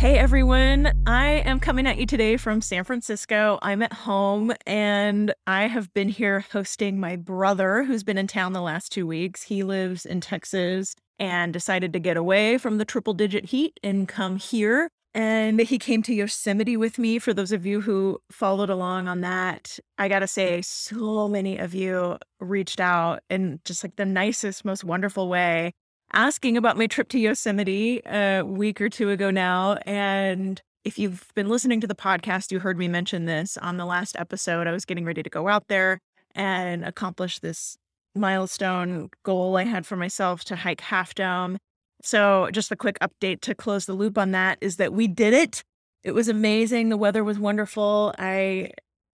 Hey everyone, I am coming at you today from San Francisco. I'm at home and I have been here hosting my brother who's been in town the last two weeks. He lives in Texas and decided to get away from the triple digit heat and come here. And he came to Yosemite with me. For those of you who followed along on that, I gotta say, so many of you reached out in just like the nicest, most wonderful way asking about my trip to Yosemite a week or two ago now. And if you've been listening to the podcast, you heard me mention this on the last episode. I was getting ready to go out there and accomplish this milestone goal I had for myself to hike Half Dome. So, just a quick update to close the loop on that is that we did it. It was amazing. The weather was wonderful. I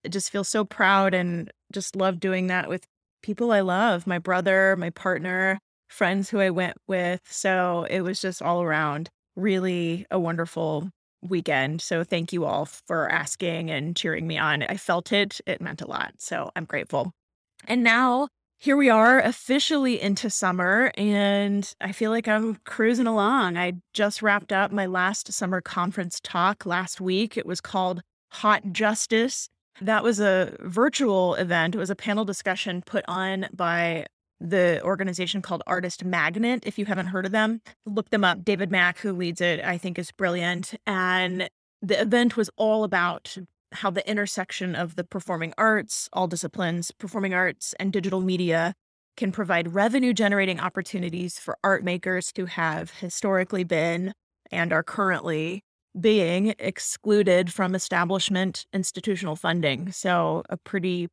just feel so proud and just love doing that with people I love my brother, my partner, friends who I went with. So it was just all around really a wonderful weekend. So thank you all for asking and cheering me on. I felt it, it meant a lot. So I'm grateful. And now here we are officially into summer, and I feel like I'm cruising along. I just wrapped up my last summer conference talk last week. It was called Hot Justice. That was a virtual event. It was a panel discussion put on by the organization called Artist Magnet. If you haven't heard of them, look them up. David Mack, who leads it, I think is brilliant. And the event was all about how the intersection of the performing arts, all disciplines, performing arts, and digital media can provide revenue generating opportunities for art makers who have historically been and are currently being excluded from establishment institutional funding. So, a pretty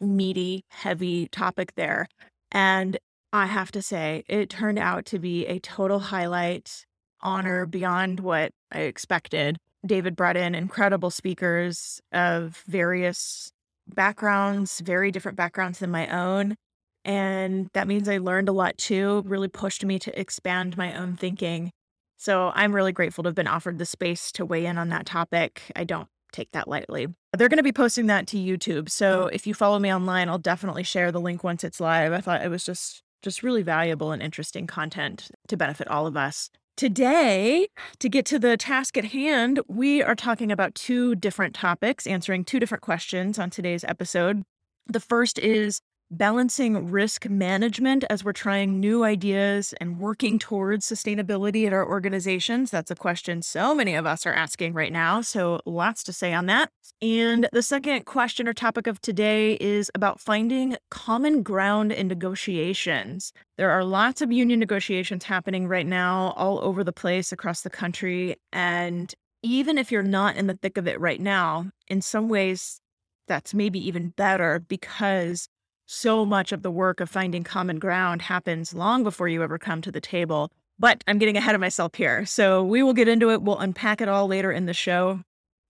meaty, heavy topic there. And I have to say, it turned out to be a total highlight, honor beyond what I expected. David brought in incredible speakers of various backgrounds, very different backgrounds than my own. And that means I learned a lot too, really pushed me to expand my own thinking. So I'm really grateful to have been offered the space to weigh in on that topic. I don't take that lightly. They're going to be posting that to YouTube. So mm. if you follow me online, I'll definitely share the link once it's live. I thought it was just just really valuable and interesting content to benefit all of us. Today, to get to the task at hand, we are talking about two different topics, answering two different questions on today's episode. The first is balancing risk management as we're trying new ideas and working towards sustainability at our organizations. That's a question so many of us are asking right now. So, lots to say on that. And the second question or topic of today is about finding common ground in negotiations. There are lots of union negotiations happening right now all over the place across the country. And even if you're not in the thick of it right now, in some ways, that's maybe even better because so much of the work of finding common ground happens long before you ever come to the table. But I'm getting ahead of myself here. So we will get into it. We'll unpack it all later in the show.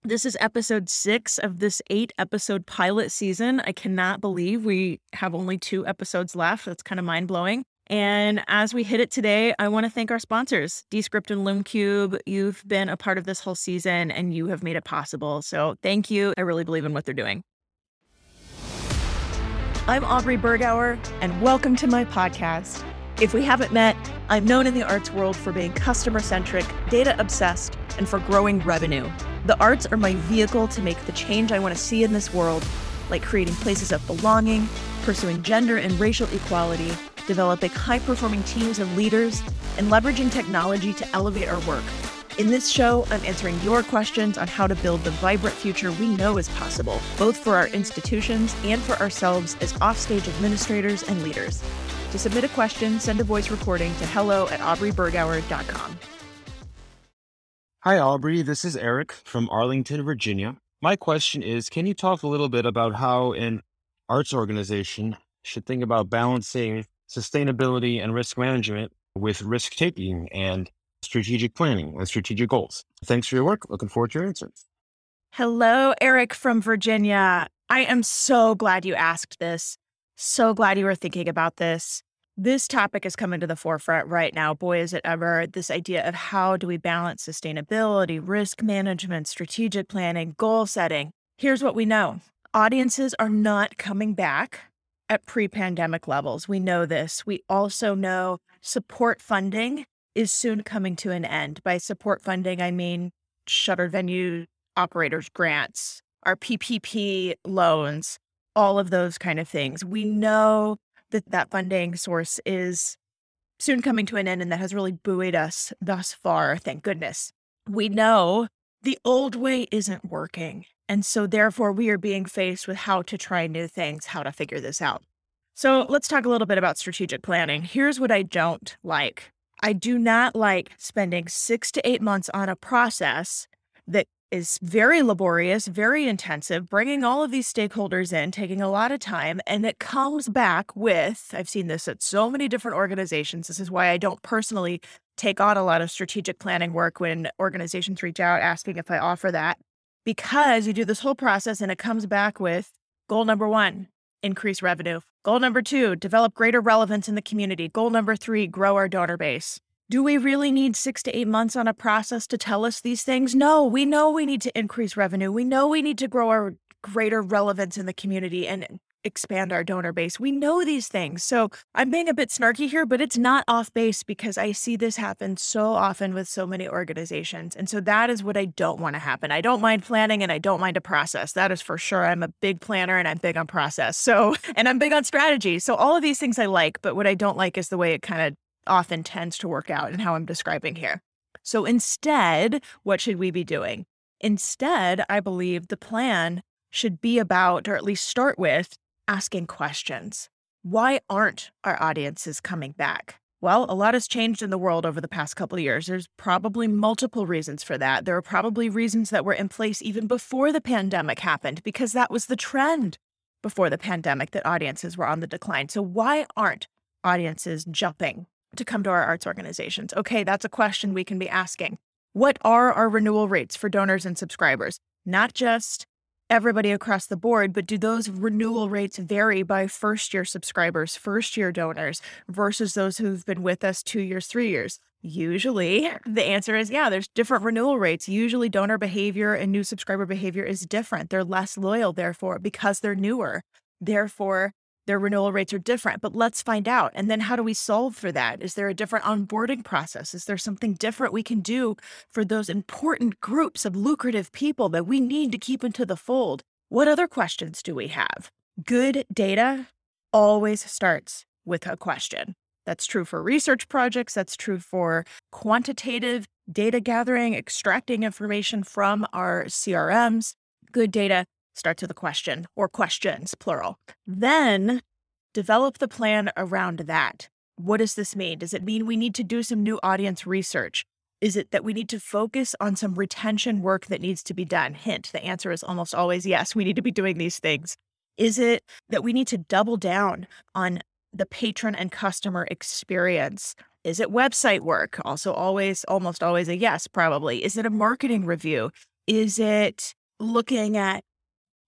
This is episode six of this eight episode pilot season. I cannot believe we have only two episodes left. That's kind of mind blowing. And as we hit it today, I want to thank our sponsors, Descript and Lume Cube. You've been a part of this whole season and you have made it possible. So thank you. I really believe in what they're doing. I'm Aubrey Bergauer, and welcome to my podcast. If we haven't met, I'm known in the arts world for being customer centric, data obsessed, and for growing revenue. The arts are my vehicle to make the change I want to see in this world, like creating places of belonging, pursuing gender and racial equality, developing high performing teams of leaders, and leveraging technology to elevate our work. In this show, I'm answering your questions on how to build the vibrant future we know is possible, both for our institutions and for ourselves as offstage administrators and leaders. To submit a question, send a voice recording to hello at aubreybergauer.com. Hi, Aubrey. This is Eric from Arlington, Virginia. My question is Can you talk a little bit about how an arts organization should think about balancing sustainability and risk management with risk taking and strategic planning and strategic goals. Thanks for your work. Looking forward to your answers. Hello, Eric from Virginia. I am so glad you asked this. So glad you were thinking about this. This topic is coming to the forefront right now. Boy, is it ever. This idea of how do we balance sustainability, risk management, strategic planning, goal setting. Here's what we know audiences are not coming back at pre pandemic levels. We know this. We also know support funding is soon coming to an end. By support funding, I mean shuttered venue operators grants, our PPP loans, all of those kind of things. We know that that funding source is soon coming to an end and that has really buoyed us thus far, thank goodness. We know the old way isn't working. And so, therefore, we are being faced with how to try new things, how to figure this out. So, let's talk a little bit about strategic planning. Here's what I don't like I do not like spending six to eight months on a process that is very laborious, very intensive, bringing all of these stakeholders in, taking a lot of time, and it comes back with I've seen this at so many different organizations. This is why I don't personally take on a lot of strategic planning work when organizations reach out asking if I offer that, because you do this whole process and it comes back with goal number one, increase revenue. Goal number two, develop greater relevance in the community. Goal number three, grow our donor base. Do we really need six to eight months on a process to tell us these things? No, we know we need to increase revenue. We know we need to grow our greater relevance in the community and expand our donor base. We know these things. So I'm being a bit snarky here, but it's not off base because I see this happen so often with so many organizations. And so that is what I don't want to happen. I don't mind planning and I don't mind a process. That is for sure. I'm a big planner and I'm big on process. So, and I'm big on strategy. So all of these things I like, but what I don't like is the way it kind of often tends to work out and how I'm describing here. So instead, what should we be doing? Instead, I believe the plan should be about, or at least start with, asking questions. Why aren't our audiences coming back? Well, a lot has changed in the world over the past couple of years. There's probably multiple reasons for that. There are probably reasons that were in place even before the pandemic happened, because that was the trend before the pandemic that audiences were on the decline. So, why aren't audiences jumping to come to our arts organizations? Okay, that's a question we can be asking. What are our renewal rates for donors and subscribers? Not just everybody across the board, but do those renewal rates vary by first year subscribers, first year donors versus those who've been with us two years, three years? Usually, the answer is yeah, there's different renewal rates. Usually, donor behavior and new subscriber behavior is different. They're less loyal, therefore, because they're newer. Therefore, their renewal rates are different, but let's find out. And then how do we solve for that? Is there a different onboarding process? Is there something different we can do for those important groups of lucrative people that we need to keep into the fold? What other questions do we have? Good data always starts with a question. That's true for research projects, that's true for quantitative data gathering, extracting information from our CRMs. Good data starts with a question or questions, plural. Then develop the plan around that. What does this mean? Does it mean we need to do some new audience research? Is it that we need to focus on some retention work that needs to be done? Hint, the answer is almost always yes, we need to be doing these things. Is it that we need to double down on the patron and customer experience? Is it website work? Also, always, almost always a yes, probably. Is it a marketing review? Is it looking at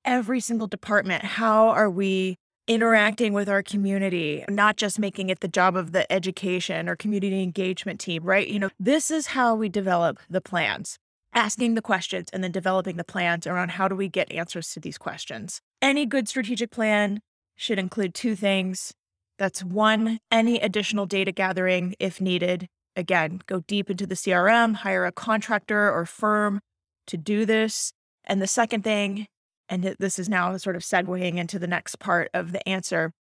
every single department. How are we interacting with our community, not just making it the job of the education or community engagement team, right? You know, this is how we develop the plans. Asking the questions and then developing the plans around how do we get answers to these questions. Any good strategic plan should include two things. That's one, any additional data gathering if needed. Again, go deep into the CRM, hire a contractor or firm to do this. And the second thing and this is now sort of segueing into the next part of the answer,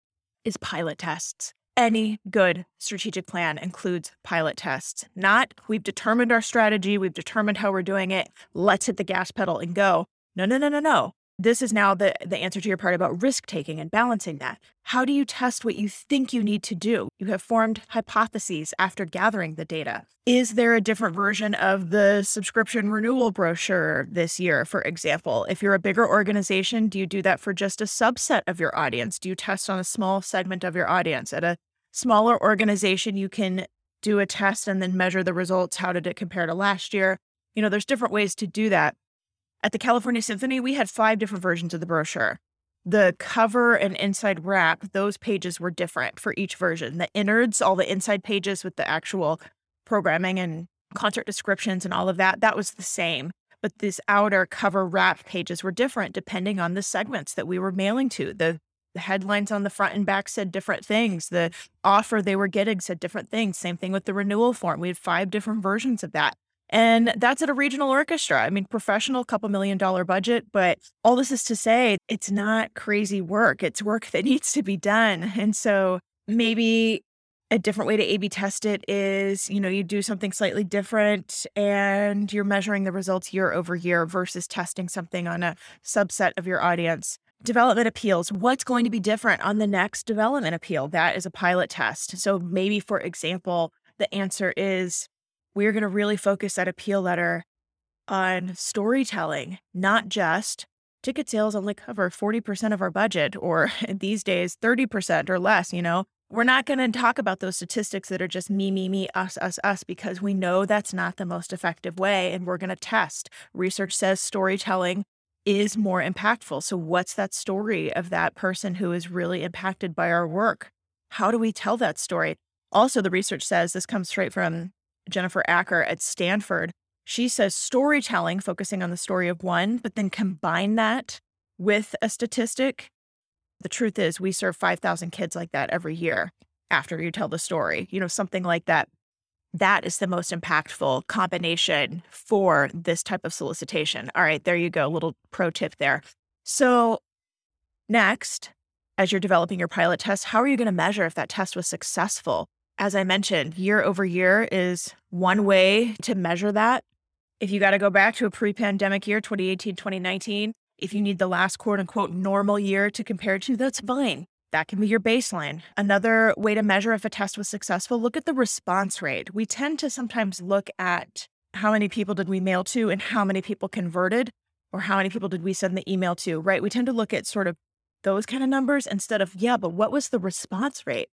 is pilot tests. Any good strategic plan includes pilot tests. Not we've determined our strategy, we've determined how we're doing it, let's hit the gas pedal and go. No, no, no, no, no this is now the, the answer to your part about risk taking and balancing that. How do you test what you think you need to do? You have formed hypotheses after gathering the data. Is there a different version of the subscription renewal brochure this year, for example? If you're a bigger organization, do you do that for just a subset of your audience? Do you test on a small segment of your audience? At a smaller organization, you can do a test and then measure the results. How did it compare to last year? You know, there's different ways to do that. At the California Symphony, we had five different versions of the brochure. The cover and inside wrap, those pages were different for each version. The innards, all the inside pages with the actual programming and concert descriptions and all of that, that was the same. But these outer cover wrap pages were different depending on the segments that we were mailing to. The, the headlines on the front and back said different things. The offer they were getting said different things. Same thing with the renewal form. We had five different versions of that And that's at a regional orchestra. I mean, professional, couple million dollar budget, but all this is to say it's not crazy work. It's work that needs to be done. And so maybe a different way to A B test it is, you know, you do something slightly different and you're measuring the results year over year versus testing something on a subset of your audience. Development appeals. What's going to be different on the next development appeal? That is a pilot test. So maybe, for example, the answer is we're going to really focus that appeal letter on storytelling, not just ticket sales only cover 40% of our budget or these days 30% or less, you know we're not going to talk about those statistics that are just me, me, me, us, us, us, because we know that's not the most effective way. And we're going to test. Research says storytelling is more impactful. So, what's that story of that person who is really impacted by our work? How do we tell that story? Also, the research says this comes straight from Jennifer Aaker at Stanford. She says storytelling, focusing on the story of one, but then combine that with a statistic the truth is, we serve 5,000 kids like that every year after you tell the story, you know, something like that. That is the most impactful combination for this type of solicitation. All right, there you go. Little pro tip there. So, next, as you're developing your pilot test, how are you going to measure if that test was successful? As I mentioned, year over year is one way to measure that. If you got to go back to a pre pandemic year, 2018, 2019, if you need the last quote unquote normal year to compare to, that's fine. That can be your baseline. Another way to measure if a test was successful, look at the response rate. We tend to sometimes look at how many people did we mail to and how many people converted or how many people did we send the email to, right? We tend to look at sort of those kind of numbers instead of, yeah, but what was the response rate?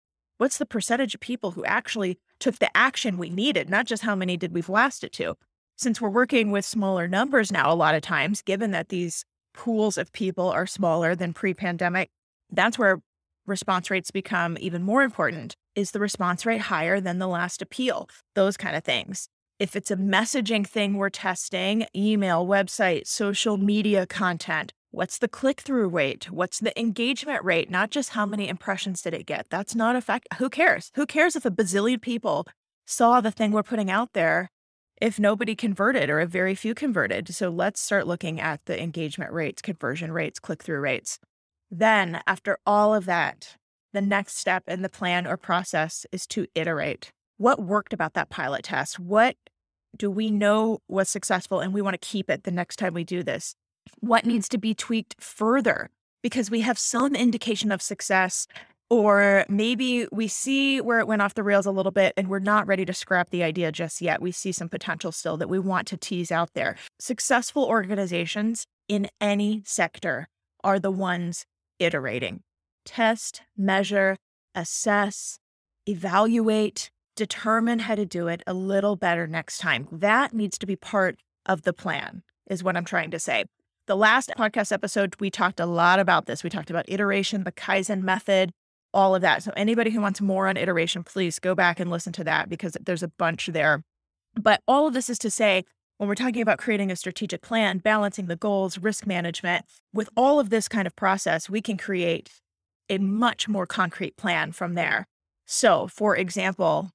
What's the percentage of people who actually took the action we needed, not just how many did we blast it to? Since we're working with smaller numbers now, a lot of times, given that these pools of people are smaller than pre pandemic, that's where response rates become even more important. Is the response rate higher than the last appeal? Those kind of things. If it's a messaging thing we're testing, email, website, social media content, what's the click through rate? What's the engagement rate? Not just how many impressions did it get. That's not a fact. Who cares? Who cares if a bazillion people saw the thing we're putting out there if nobody converted or if very few converted. So let's start looking at the engagement rates, conversion rates, click through rates. Then, after all of that, the next step in the plan or process is to iterate. What worked about that pilot test? What do we know was successful and we want to keep it the next time we do this? What needs to be tweaked further? Because we have some indication of success or maybe we see where it went off the rails a little bit and we're not ready to scrap the idea just yet. We see some potential still that we want to tease out there. Successful organizations in any sector are the ones iterating. Test, measure, assess, evaluate, determine how to do it a little better next time. That needs to be part of the plan, is what I'm trying to say. The last podcast episode, we talked a lot about this. We talked about iteration, the Kaizen method, all of that. So anybody who wants more on iteration, please go back and listen to that because there's a bunch there. But all of this is to say, when we're talking about creating a strategic plan, balancing the goals, risk management, with all of this kind of process, we can create a much more concrete plan from there. So, for example,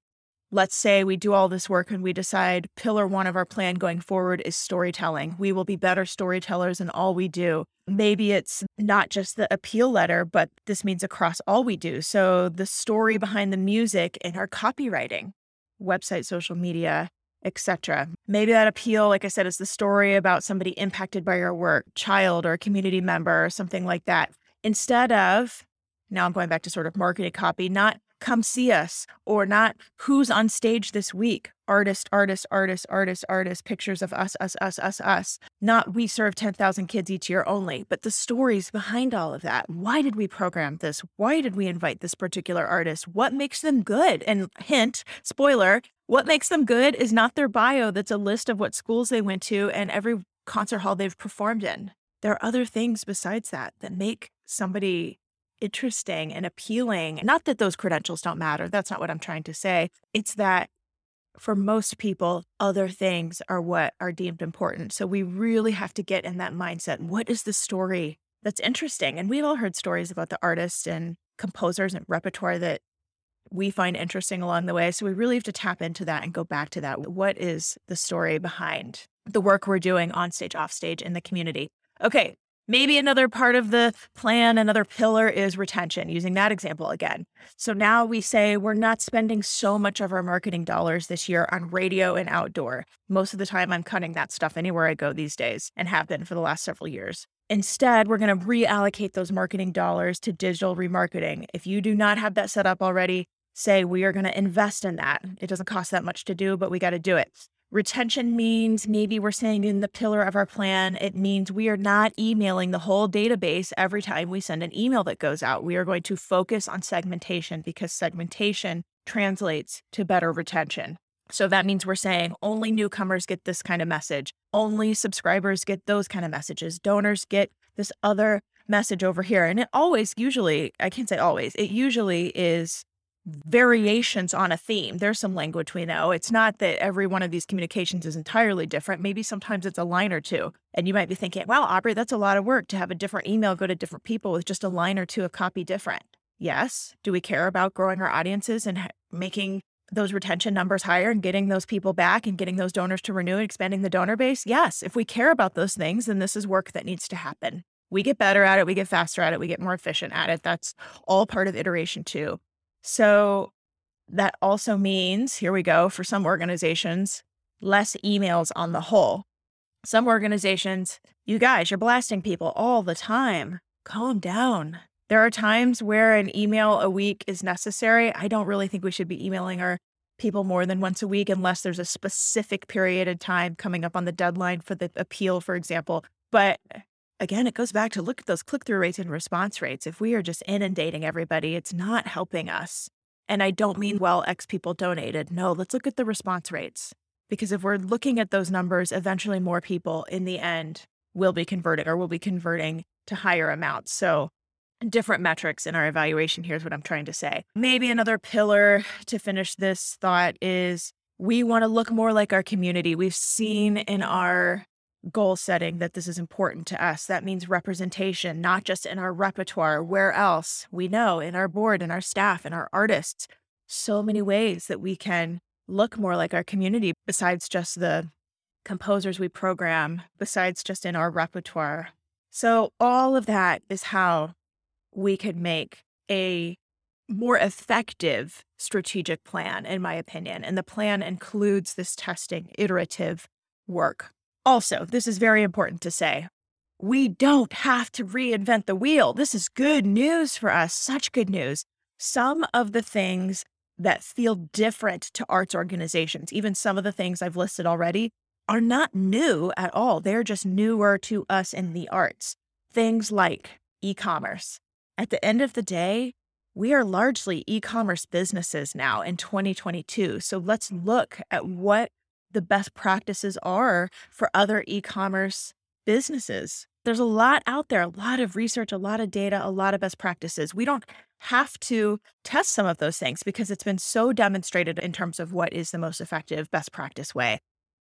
let's say we do all this work and we decide pillar one of our plan going forward is storytelling. We will be better storytellers in all we do. Maybe it's not just the appeal letter, but this means across all we do. So the story behind the music and our copywriting, website, social media, etc. Maybe that appeal, like I said, is the story about somebody impacted by your work, child or a community member or something like that. Instead of now I'm going back to sort of marketing copy, not come see us or not who's on stage this week? Artist artist artist artist artist pictures of us us us us us. Not we serve 10,000 kids each year only but the stories behind all of that. Why did we program this? Why did we invite this particular artist? What makes them good? And hint spoiler what makes them good is not their bio that's a list of what schools they went to and every concert hall they've performed in. There are other things besides that that make somebody interesting and appealing. Not that those credentials don't matter. That's not what I'm trying to say. It's that for most people, other things are what are deemed important. So we really have to get in that mindset. What is the story that's interesting? And we've all heard stories about the artists and composers and repertoire that we find interesting along the way. So we really have to tap into that and go back to that. What is the story behind the work we're doing on stage, off stage in the community? Okay, Maybe another part of the plan, another pillar is retention, using that example again. So now we say we're not spending so much of our marketing dollars this year on radio and outdoor. Most of the time, I'm cutting that stuff anywhere I go these days and have been for the last several years. Instead, we're going to reallocate those marketing dollars to digital remarketing. If you do not have that set up already, say we are going to invest in that. It doesn't cost that much to do, but we got to do it. Retention means maybe we're saying in the pillar of our plan, it means we are not emailing the whole database every time we send an email that goes out. We are going to focus on segmentation because segmentation translates to better retention. So that means we're saying only newcomers get this kind of message, only subscribers get those kind of messages, donors get this other message over here. And it always, usually, I can't say always, it usually is variations on a theme. There's some language we know. It's not that every one of these communications is entirely different. Maybe sometimes it's a line or two. And you might be thinking, wow, Aubrey, that's a lot of work to have a different email go to different people with just a line or two of copy different. Yes. Do we care about growing our audiences and making those retention numbers higher and getting those people back and getting those donors to renew and expanding the donor base? Yes. If we care about those things, then this is work that needs to happen. We get better at it, we get faster at it, we get more efficient at it. That's all part of iteration two. So that also means, here we go, for some organizations, less emails on the whole. Some organizations, you guys, you're blasting people all the time. Calm down. There are times where an email a week is necessary. I don't really think we should be emailing our people more than once a week unless there's a specific period of time coming up on the deadline for the appeal, for example. But again, it goes back to look at those click through rates and response rates. If we are just inundating everybody, it's not helping us. And I don't mean, mm-hmm. well, X people donated. No, let's look at the response rates. Because if we're looking at those numbers, eventually more people in the end will be converting or will be converting to higher amounts. So, different metrics in our evaluation. Here's what I'm trying to say. Maybe another pillar to finish this thought is we want to look more like our community. We've seen in our goal setting that this is important to us. That means representation, not just in our repertoire, where else we know in our board, in our staff, in our artists. So many ways that we can look more like our community besides just the composers we program, besides just in our repertoire. So, all of that is how we could make a more effective strategic plan, in my opinion. And the plan includes this testing, iterative work. Also, this is very important to say. We don't have to reinvent the wheel. This is good news for us, such good news. Some of the things that feel different to arts organizations, even some of the things I've listed already, are not new at all. They're just newer to us in the arts. Things like e commerce. At the end of the day, we are largely e commerce businesses now in 2022. So let's look at what the best practices are for other e commerce businesses. There's a lot out there, a lot of research, a lot of data, a lot of best practices. We don't have to test some of those things because it's been so demonstrated in terms of what is the most effective best practice way.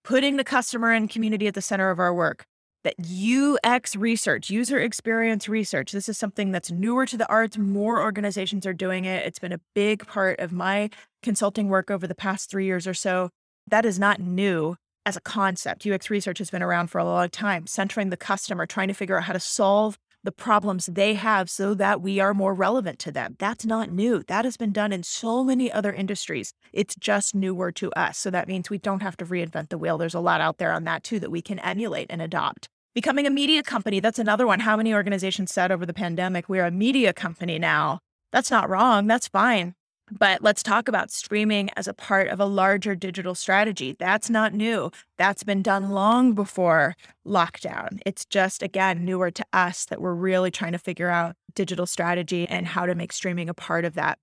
Putting the customer and community at the center of our work, that UX research, user experience research, this is something that's newer to the arts. More organizations are doing it. It's been a big part of my consulting work over the past three years or so. That is not new as a concept. UX research has been around for a long time, centering the customer, trying to figure out how to solve the problems they have so that we are more relevant to them. That's not new. That has been done in so many other industries. It's just newer to us. So that means we don't have to reinvent the wheel. There's a lot out there on that too that we can emulate and adopt. Becoming a media company, that's another one. How many organizations said over the pandemic, we're a media company now? That's not wrong. That's fine. But let's talk about streaming as a part of a larger digital strategy. That's not new. That's been done long before lockdown. It's just, again, newer to us that we're really trying to figure out digital strategy and how to make streaming a part of that.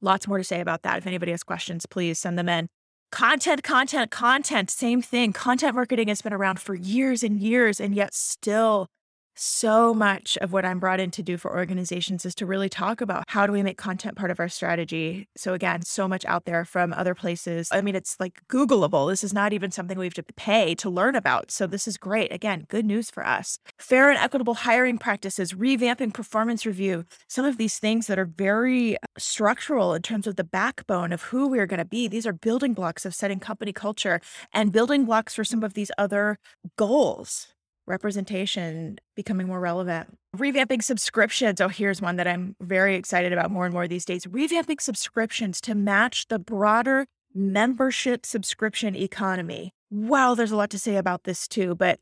Lots more to say about that. If anybody has questions, please send them in. Content, content, content, same thing. Content marketing has been around for years and years, and yet still so much of what I'm brought in to do for organizations is to really talk about how do we make content part of our strategy. So, again, so much out there from other places. I mean, it's like Googleable. This is not even something we have to pay to learn about. So, this is great. Again, good news for us. Fair and equitable hiring practices, revamping performance review, some of these things that are very uh, structural in terms of the backbone of who we're going to be. These are building blocks of setting company culture and building blocks for some of these other goals representation becoming more relevant. Revamping subscriptions. Oh, here's one that I'm very excited about more and more these days. Revamping subscriptions to match the broader membership subscription economy. Wow, there's a lot to say about this too, but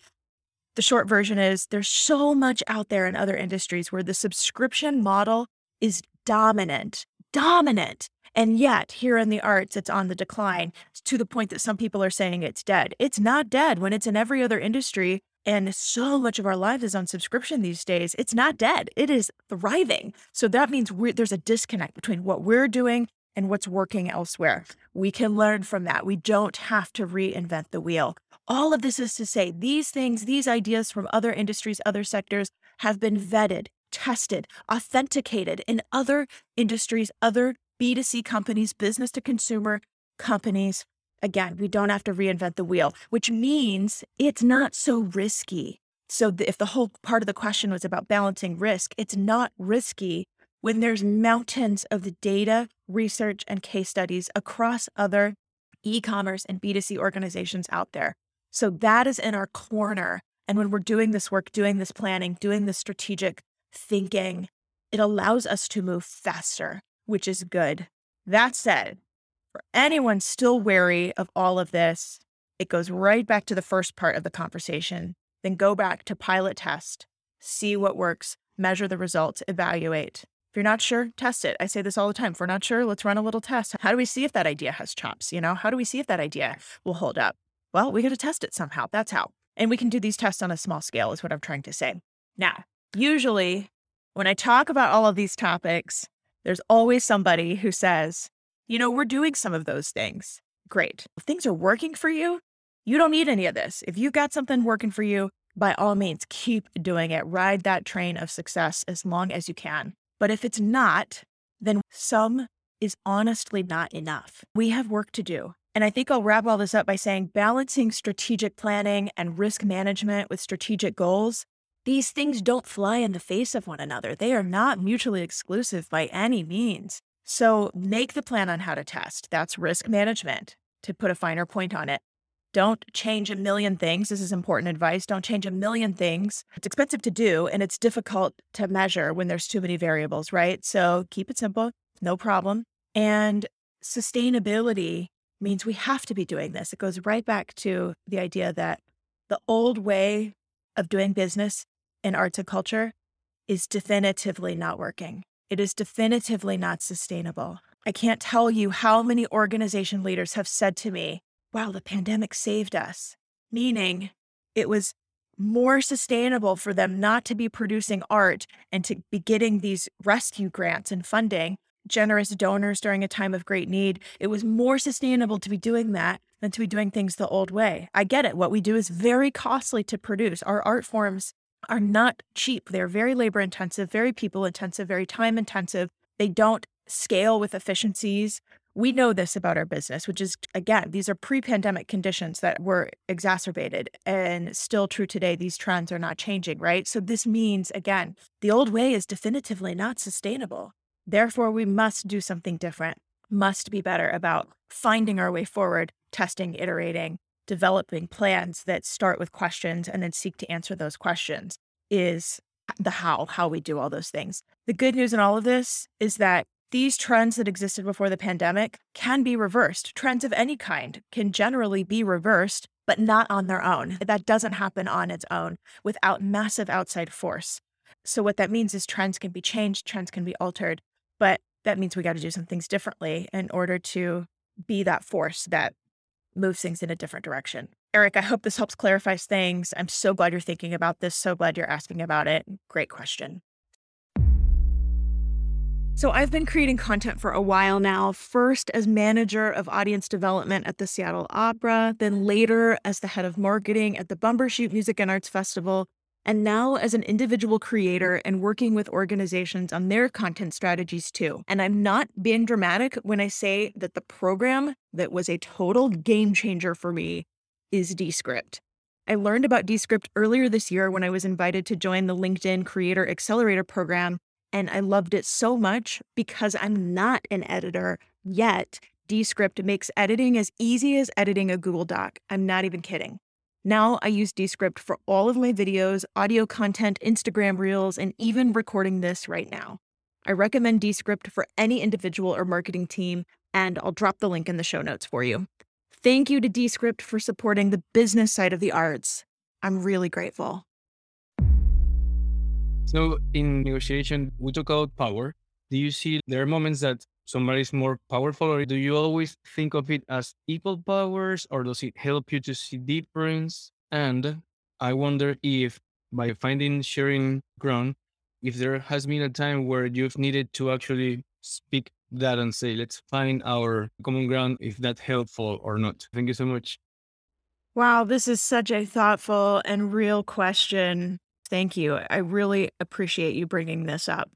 the short version is there's so much out there in other industries where the subscription model is dominant, dominant. And yet, here in the arts, it's on the decline to the point that some people are saying it's dead. It's not dead when it's in every other industry and so much of our lives is on subscription these days. It's not dead, it is thriving. So that means there's a disconnect between what we're doing and what's working elsewhere. We can learn from that. We don't have to reinvent the wheel. All of this is to say these things, these ideas from other industries, other sectors have been vetted, tested, authenticated in other industries, other B2C companies, business to consumer companies Again, we don't have to reinvent the wheel, which means it's not so risky. So, if the whole part of the question was about balancing risk, it's not risky when there's mountains of the data, research, and case studies across other e commerce and B2C organizations out there. So, that is in our corner. And when we're doing this work, doing this planning, doing this strategic thinking, it allows us to move faster, which is good. That said, for anyone still wary of all of this, it goes right back to the first part of the conversation. Then go back to pilot test, see what works, measure the results, evaluate. If you're not sure, test it. I say this all the time. If we're not sure, let's run a little test. How do we see if that idea has chops? You know, how do we see if that idea will hold up? Well, we got to test it somehow. That's how. And we can do these tests on a small scale, is what I'm trying to say. Now, usually when I talk about all of these topics, there's always somebody who says, you know, we're doing some of those things. Great. If things are working for you, you don't need any of this. If you've got something working for you, by all means, keep doing it. Ride that train of success as long as you can. But if it's not, then some is honestly not enough. We have work to do. And I think I'll wrap all this up by saying balancing strategic planning and risk management with strategic goals. These things don't fly in the face of one another. They are not mutually exclusive by any means. So make the plan on how to test. That's risk management to put a finer point on it. Don't change a million things. This is important advice. Don't change a million things. It's expensive to do and it's difficult to measure when there's too many variables, right? So keep it simple, no problem. And sustainability means we have to be doing this. It goes right back to the idea that the old way of doing business in arts and culture is definitively not working. It is definitively not sustainable. I can't tell you how many organization leaders have said to me, wow, the pandemic saved us, meaning it was more sustainable for them not to be producing art and to be getting these rescue grants and funding, generous donors during a time of great need. It was more sustainable to be doing that than to be doing things the old way. I get it. What we do is very costly to produce. Our art forms are not cheap. They're very labor intensive, very people intensive, very time intensive. They don't scale with efficiencies. We know this about our business, which is, again, these are pre pandemic conditions that were exacerbated and still true today. These trends are not changing, right? So, this means, again, the old way is definitively not sustainable. Therefore, we must do something different, must be better about finding our way forward, testing, iterating, developing plans that start with questions and then seek to answer those questions is the how, how we do all those things. The good news in all of this is that these trends that existed before the pandemic can be reversed. Trends of any kind can generally be reversed, but not on their own. That doesn't happen on its own without massive outside force. So, what that means is trends can be changed, trends can be altered, but that means we got to do some things differently in order to be that force that moves things in a different direction. Eric, I hope this helps clarify things. I'm so glad you're thinking about this. So glad you're asking about it. Great question. So, I've been creating content for a while now, first as manager of audience development at the Seattle Opera, then later as the head of marketing at the Bumbershoot Music and Arts Festival. And now as an individual creator and working with organizations on their content strategies too. And I'm not being dramatic when I say that the program that was a total game changer for me is Descript. I learned about Descript earlier this year when I was invited to join the LinkedIn Creator Accelerator program, and I loved it so much because I'm not an editor yet. Descript makes editing as easy as editing a Google Doc. I'm not even kidding. Now I use Descript for all of my videos, audio content, Instagram reels, and even recording this right now. I recommend Descript for any individual or marketing team, and I'll drop the link in the show notes for you. Thank you to Descript for supporting the business side of the arts. I'm really grateful. So, in negotiation, we talk about power. Do you see there are moments that somebody is more powerful, or do you always think of it as equal powers, or does it help you to see difference? And I wonder if by finding sharing ground, if there has been a time where you've needed to actually speak that and say, let's find our common ground, if that's helpful or not. Thank you so much. Wow, this is such a thoughtful and real question. Thank you. I really appreciate you bringing this up.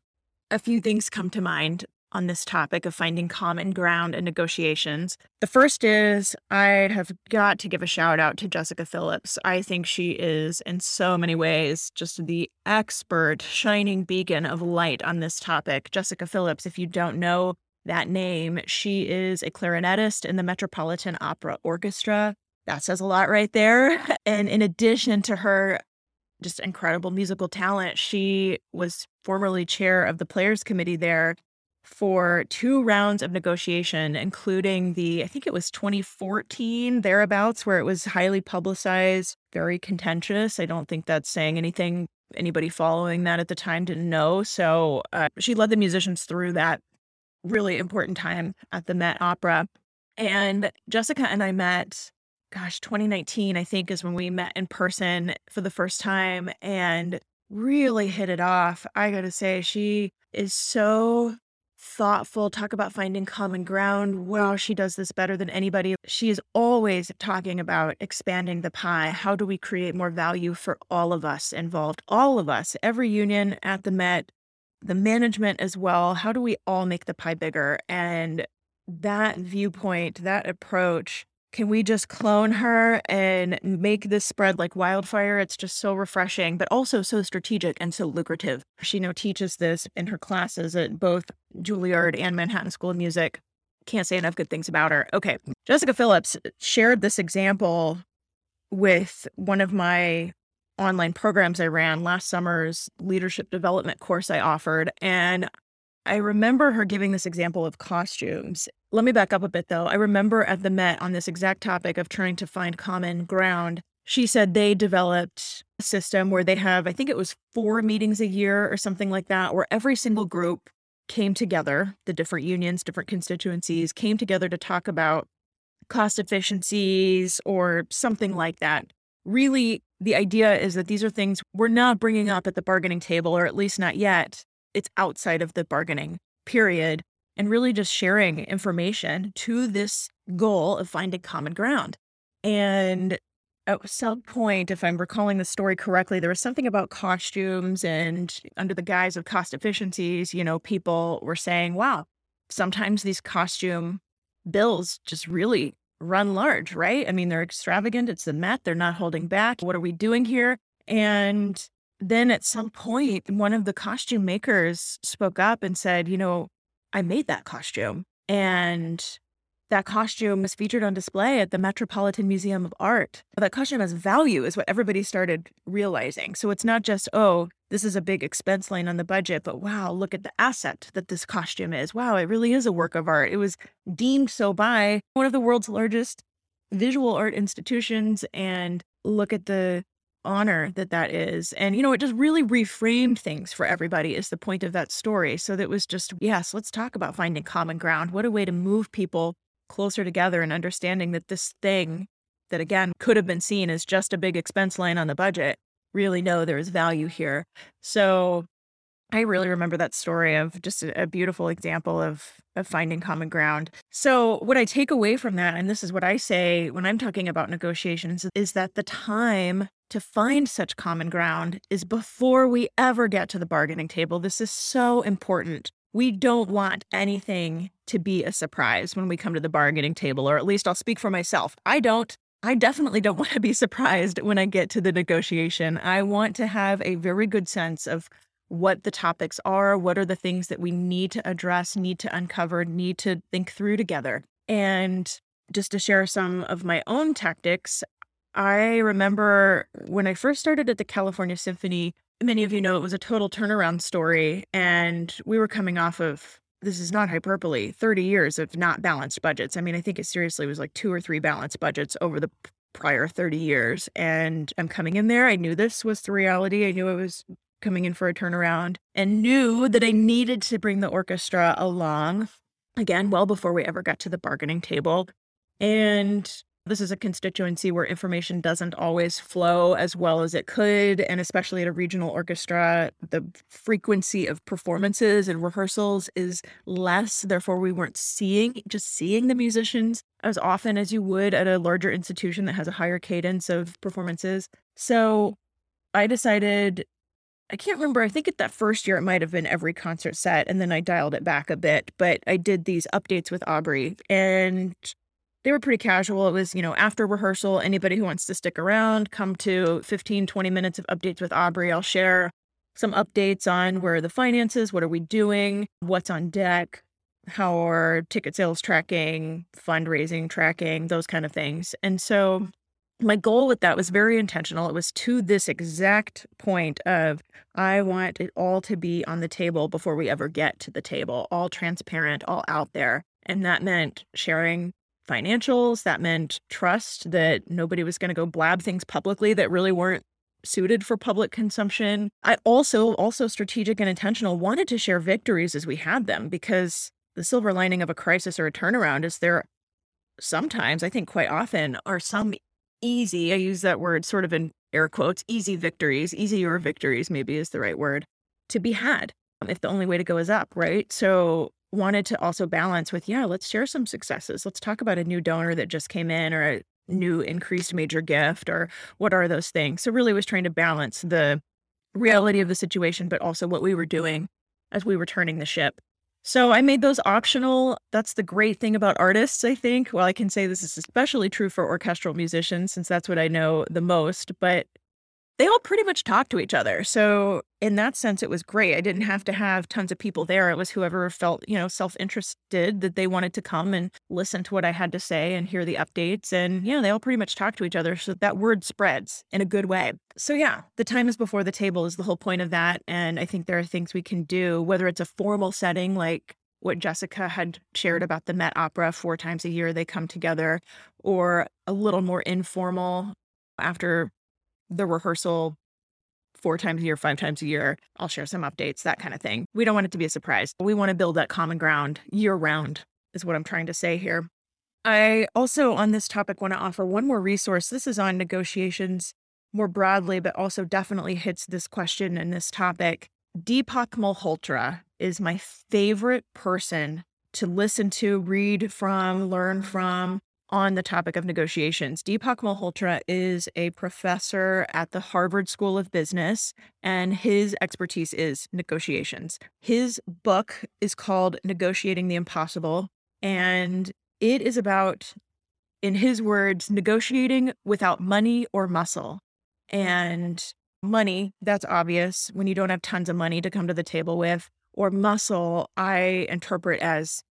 A few things come to mind on this topic of finding common ground in negotiations. The first is I'd have got to give a shout out to Jessica Phillips. I think she is, in so many ways, just the expert shining beacon of light on this topic. Jessica Phillips, if you don't know that name, she is a clarinetist in the Metropolitan Opera Orchestra. That says a lot right there. And in addition to her just incredible musical talent, she was formerly chair of the Players Committee there for two rounds of negotiation, including the, I think it was 2014 thereabouts, where it was highly publicized, very contentious. I don't think that's saying anything anybody following that at the time didn't know. So uh, she led the musicians through that really important time at the Met Opera. And Jessica and I met, gosh, 2019, I think, is when we met in person for the first time and really hit it off. I got to say, she is so thoughtful, talk about finding common ground. Wow, she does this better than anybody. She is always talking about expanding the pie. How do we create more value for all of us involved? All of us, every union at the Met, the management as well. How do we all make the pie bigger? And that viewpoint, that approach can we just clone her and make this spread like wildfire? It's just so refreshing, but also so strategic and so lucrative. She now teaches this in her classes at both Juilliard and Manhattan School of Music. Can't say enough good things about her. Okay. Jessica Phillips shared this example with one of my online programs I ran last summer's leadership development course I offered. And I remember her giving this example of costumes. Let me back up a bit though. I remember at the Met on this exact topic of trying to find common ground, she said they developed a system where they have, I think it was four meetings a year or something like that, where every single group came together, the different unions, different constituencies came together to talk about cost efficiencies or something like that. Really, the idea is that these are things we're not bringing up at the bargaining table, or at least not yet it's outside of the bargaining period and really just sharing information to this goal of finding common ground. And at some point, if I'm recalling the story correctly, there was something about costumes and under the guise of cost efficiencies, you know, people were saying, wow, sometimes these costume bills just really run large, right? I mean, they're extravagant. It's the Met. They're not holding back. What are we doing here? And then at some point, one of the costume makers spoke up and said, You know, I made that costume. And that costume was featured on display at the Metropolitan Museum of Art. That costume has value, is what everybody started realizing. So it's not just, oh, this is a big expense line on the budget, but wow, look at the asset that this costume is. Wow, it really is a work of art. It was deemed so by one of the world's largest visual art institutions. And look at the honor that that is. And, you know, it just really reframed things for everybody, is the point of that story. So that was just, yes, let's talk about finding common ground. What a way to move people closer together and understanding that this thing that, again, could have been seen as just a big expense line on the budget, really know there is value here. So I really remember that story of just a, a, beautiful example of of finding common ground. So what I take away from that, and this is what I say when I'm talking about negotiations, is that the time to find such common ground is before we ever get to the bargaining table. This is so important. We don't want anything to be a surprise when we come to the bargaining table, or at least I'll speak for myself. I don't. I definitely don't want to be surprised when I get to the negotiation. I want to have a very good sense of what the topics are, what are the things that we need to address, need to uncover, need to think through together. And just to share some of my own tactics, I remember when I first started at the California Symphony, many of you know it was a total turnaround story. And we were coming off of this is not hyperbole 30 years of not balanced budgets. I mean, I think it seriously was like two or three balanced budgets over the prior 30 years. And I'm coming in there. I knew this was the reality. I knew I was coming in for a turnaround and knew that I needed to bring the orchestra along again, well before we ever got to the bargaining table. And this is a constituency where information doesn't always flow as well as it could. And especially at a regional orchestra, the frequency of performances and rehearsals is less. Therefore, we weren't seeing, just seeing the musicians as often as you would at a larger institution that has a higher cadence of performances. So I decided I can't remember. I think at that first year, it might have been every concert set, and then I dialed it back a bit. But I did these updates with Aubrey, and they were pretty casual. It was, you know, after rehearsal, anybody who wants to stick around, come to 15, 20 minutes of updates with Aubrey. I'll share some updates on where are the finances, what are we doing, what's on deck, how are ticket sales tracking, fundraising tracking, those kind of things. And so my goal with that was very intentional. It was to this exact point of I want it all to be on the table before we ever get to the table, all transparent, all out there. And that meant sharing financials. That meant trust that nobody was going to go blab things publicly that really weren't suited for public consumption. I also, also strategic and intentional, wanted to share victories as we had them because the silver lining of a crisis or a turnaround is there sometimes, I think quite often, are some easy, I use that word sort of in air quotes, easy victories, easier victories, maybe is the right word, to be had um, if the only way to go is up, right? So wanted to also balance with, yeah, let's share some successes. Let's talk about a new donor that just came in or a new increased major gift or what are those things. So really was trying to balance the reality of the situation, but also what we were doing as we were turning the ship. So I made those optional. That's the great thing about artists, I think. Well, I can say this is especially true for orchestral musicians since that's what I know the most, but they all pretty much talk to each other. So in that sense, it was great. I didn't have to have tons of people there. It was whoever felt, you know, self-interested that they wanted to come and listen to what I had to say and hear the updates. And yeah, they all pretty much talk to each other. So that word spreads in a good way. So yeah, the time is before the table is the whole point of that. And I think there are things we can do, whether it's a formal setting like what Jessica had shared about the Met Opera four times a year, they come together, or a little more informal after the rehearsal four times a year, five times a year. I'll share some updates, that kind of thing. We don't want it to be a surprise. We want to build that common ground year round, is what I'm trying to say here. I also, on this topic, want to offer one more resource. This is on negotiations more broadly, but also definitely hits this question and this topic. Deepak Malhotra is my favorite person to listen to, read from, learn from on the topic of negotiations. Deepak Malhotra is a professor at the Harvard School of Business, and his expertise is negotiations. His book is called Negotiating the Impossible, and it is about, in his words, negotiating without money or muscle. And money, that's obvious when you don't have tons of money to come to the table with, or muscle, I interpret as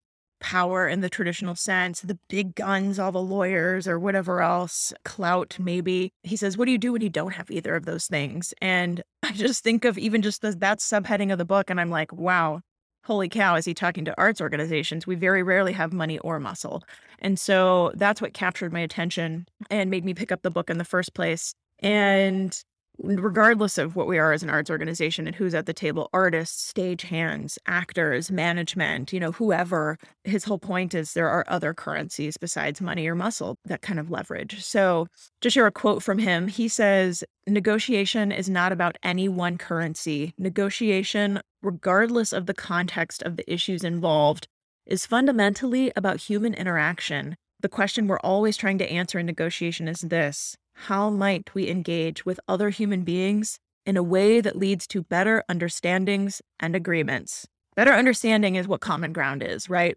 power in the traditional sense, the big guns, all the lawyers or whatever else, clout maybe. He says, What do you do when you don't have either of those things? And I just think of even just the, that subheading of the book, and I'm like, wow, holy cow, is he talking to arts organizations? We very rarely have money or muscle. And so that's what captured my attention and made me pick up the book in the first place. And regardless of what we are as an arts organization and who's at the table artists stage hands actors management you know whoever his whole point is there are other currencies besides money or muscle that kind of leverage. So to share a quote from him he says negotiation is not about any one currency. Negotiation regardless of the context of the issues involved is fundamentally about human interaction. The question we're always trying to answer in negotiation is this how might we engage with other human beings in a way that leads to better understandings and agreements? Better understanding is what common ground is, right?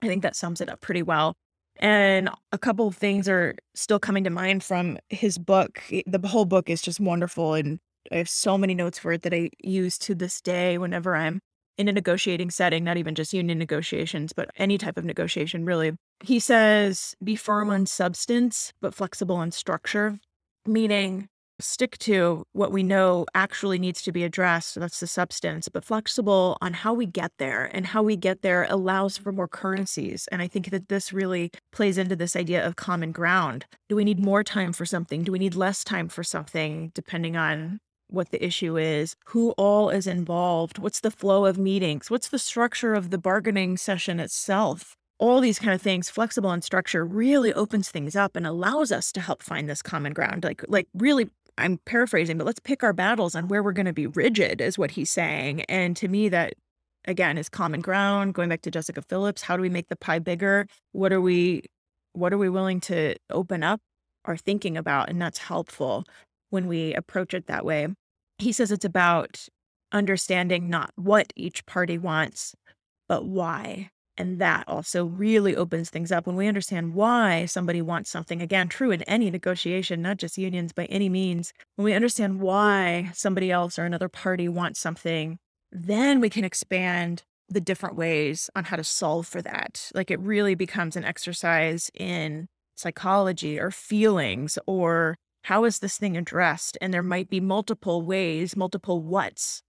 I think that sums it up pretty well. And a couple of things are still coming to mind from his book. The whole book is just wonderful. And I have so many notes for it that I use to this day whenever I'm in a negotiating setting, not even just union negotiations, but any type of negotiation, really. He says, be firm on substance, but flexible on structure, meaning stick to what we know actually needs to be addressed. That's the substance, but flexible on how we get there. And how we get there allows for more currencies. And I think that this really plays into this idea of common ground. Do we need more time for something? Do we need less time for something, depending on what the issue is, who all is involved, what's the flow of meetings, what's the structure of the bargaining session itself. All these kind of things, flexible and structure, really opens things up and allows us to help find this common ground. Like, like really, I'm paraphrasing, but let's pick our battles on where we're going to be rigid, is what he's saying. And to me, that again is common ground. Going back to Jessica Phillips, how do we make the pie bigger? What are we, what are we willing to open up our thinking about? And that's helpful when we approach it that way he says it's about understanding not what each party wants, but why. And that also really opens things up when we understand why somebody wants something. Again, true in any negotiation, not just unions by any means. When we understand why somebody else or another party wants something, then we can expand the different ways on how to solve for that. Like it really becomes an exercise in psychology or feelings or how is this thing addressed? And there might be multiple ways, multiple what's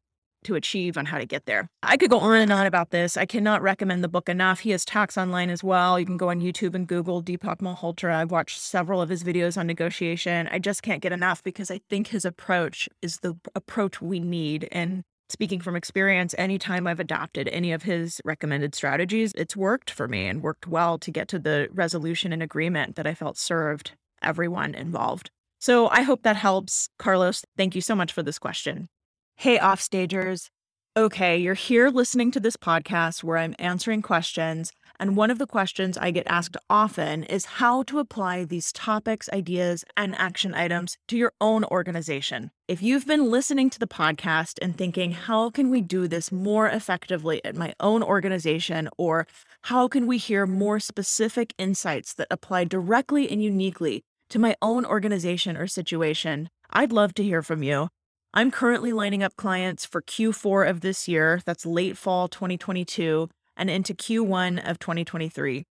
to achieve on how to get there. I could go on and on about this. I cannot recommend the book enough. He has talks online as well. You can go on YouTube and Google Deepak Malhotra. I've watched several of his videos on negotiation. I just can't get enough because I think his approach is the approach we need. And speaking from experience, anytime I've adopted any of his recommended strategies, it's worked for me and worked well to get to the resolution and agreement that I felt served everyone involved. So I hope that helps. Carlos, thank you so much for this question. Hey, offstagers. Okay, you're here listening to this podcast where I'm answering questions. And one of the questions I get asked often is how to apply these topics, ideas, and action items to your own organization. If you've been listening to the podcast and thinking, how can we do this more effectively at my own organization? Or how can we hear more specific insights that apply directly and uniquely to my own organization or situation, I'd love to hear from you. I'm currently lining up clients for Q4 of this year, that's late fall 2022, and into Q1 of 2023.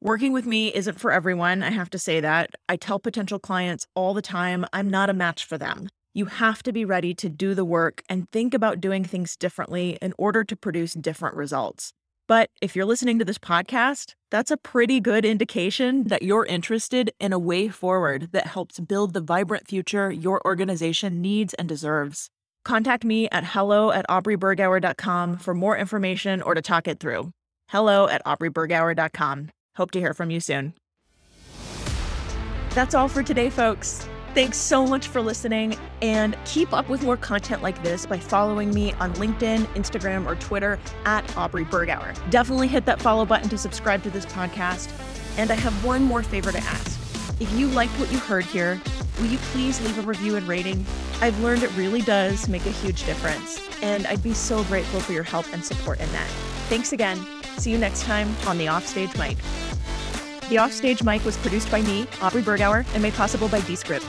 Working with me isn't for everyone, I have to say that. I tell potential clients all the time I'm not a match for them. You have to be ready to do the work and think about doing things differently in order to produce different results. But if you're listening to this podcast, that's a pretty good indication that you're interested in a way forward that helps build the vibrant future your organization needs and deserves. Contact me at hello at aubreybergauer.com for more information or to talk it through. Hello at aubreybergauer.com. Hope to hear from you soon. That's all for today, folks. Thanks so much for listening and keep up with more content like this by following me on LinkedIn, Instagram, or Twitter at Aubrey Bergauer. Definitely hit that follow button to subscribe to this podcast. And I have one more favor to ask. If you liked what you heard here, will you please leave a review and rating? I've learned it really does make a huge difference, and I'd be so grateful for your help and support in that. Thanks again. See you next time on the Offstage Mic. The Offstage Mic was produced by me, Aubrey Bergauer, and made possible by Descript.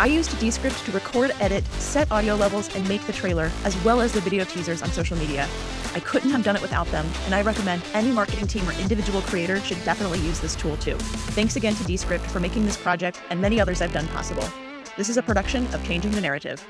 I used Descript to record, edit, set audio levels, and make the trailer, as well as the video teasers on social media. I couldn't have done it without them, and I recommend any marketing team or individual creator should definitely use this tool too. Thanks again to Descript for making this project and many others I've done possible. This is a production of Changing the Narrative.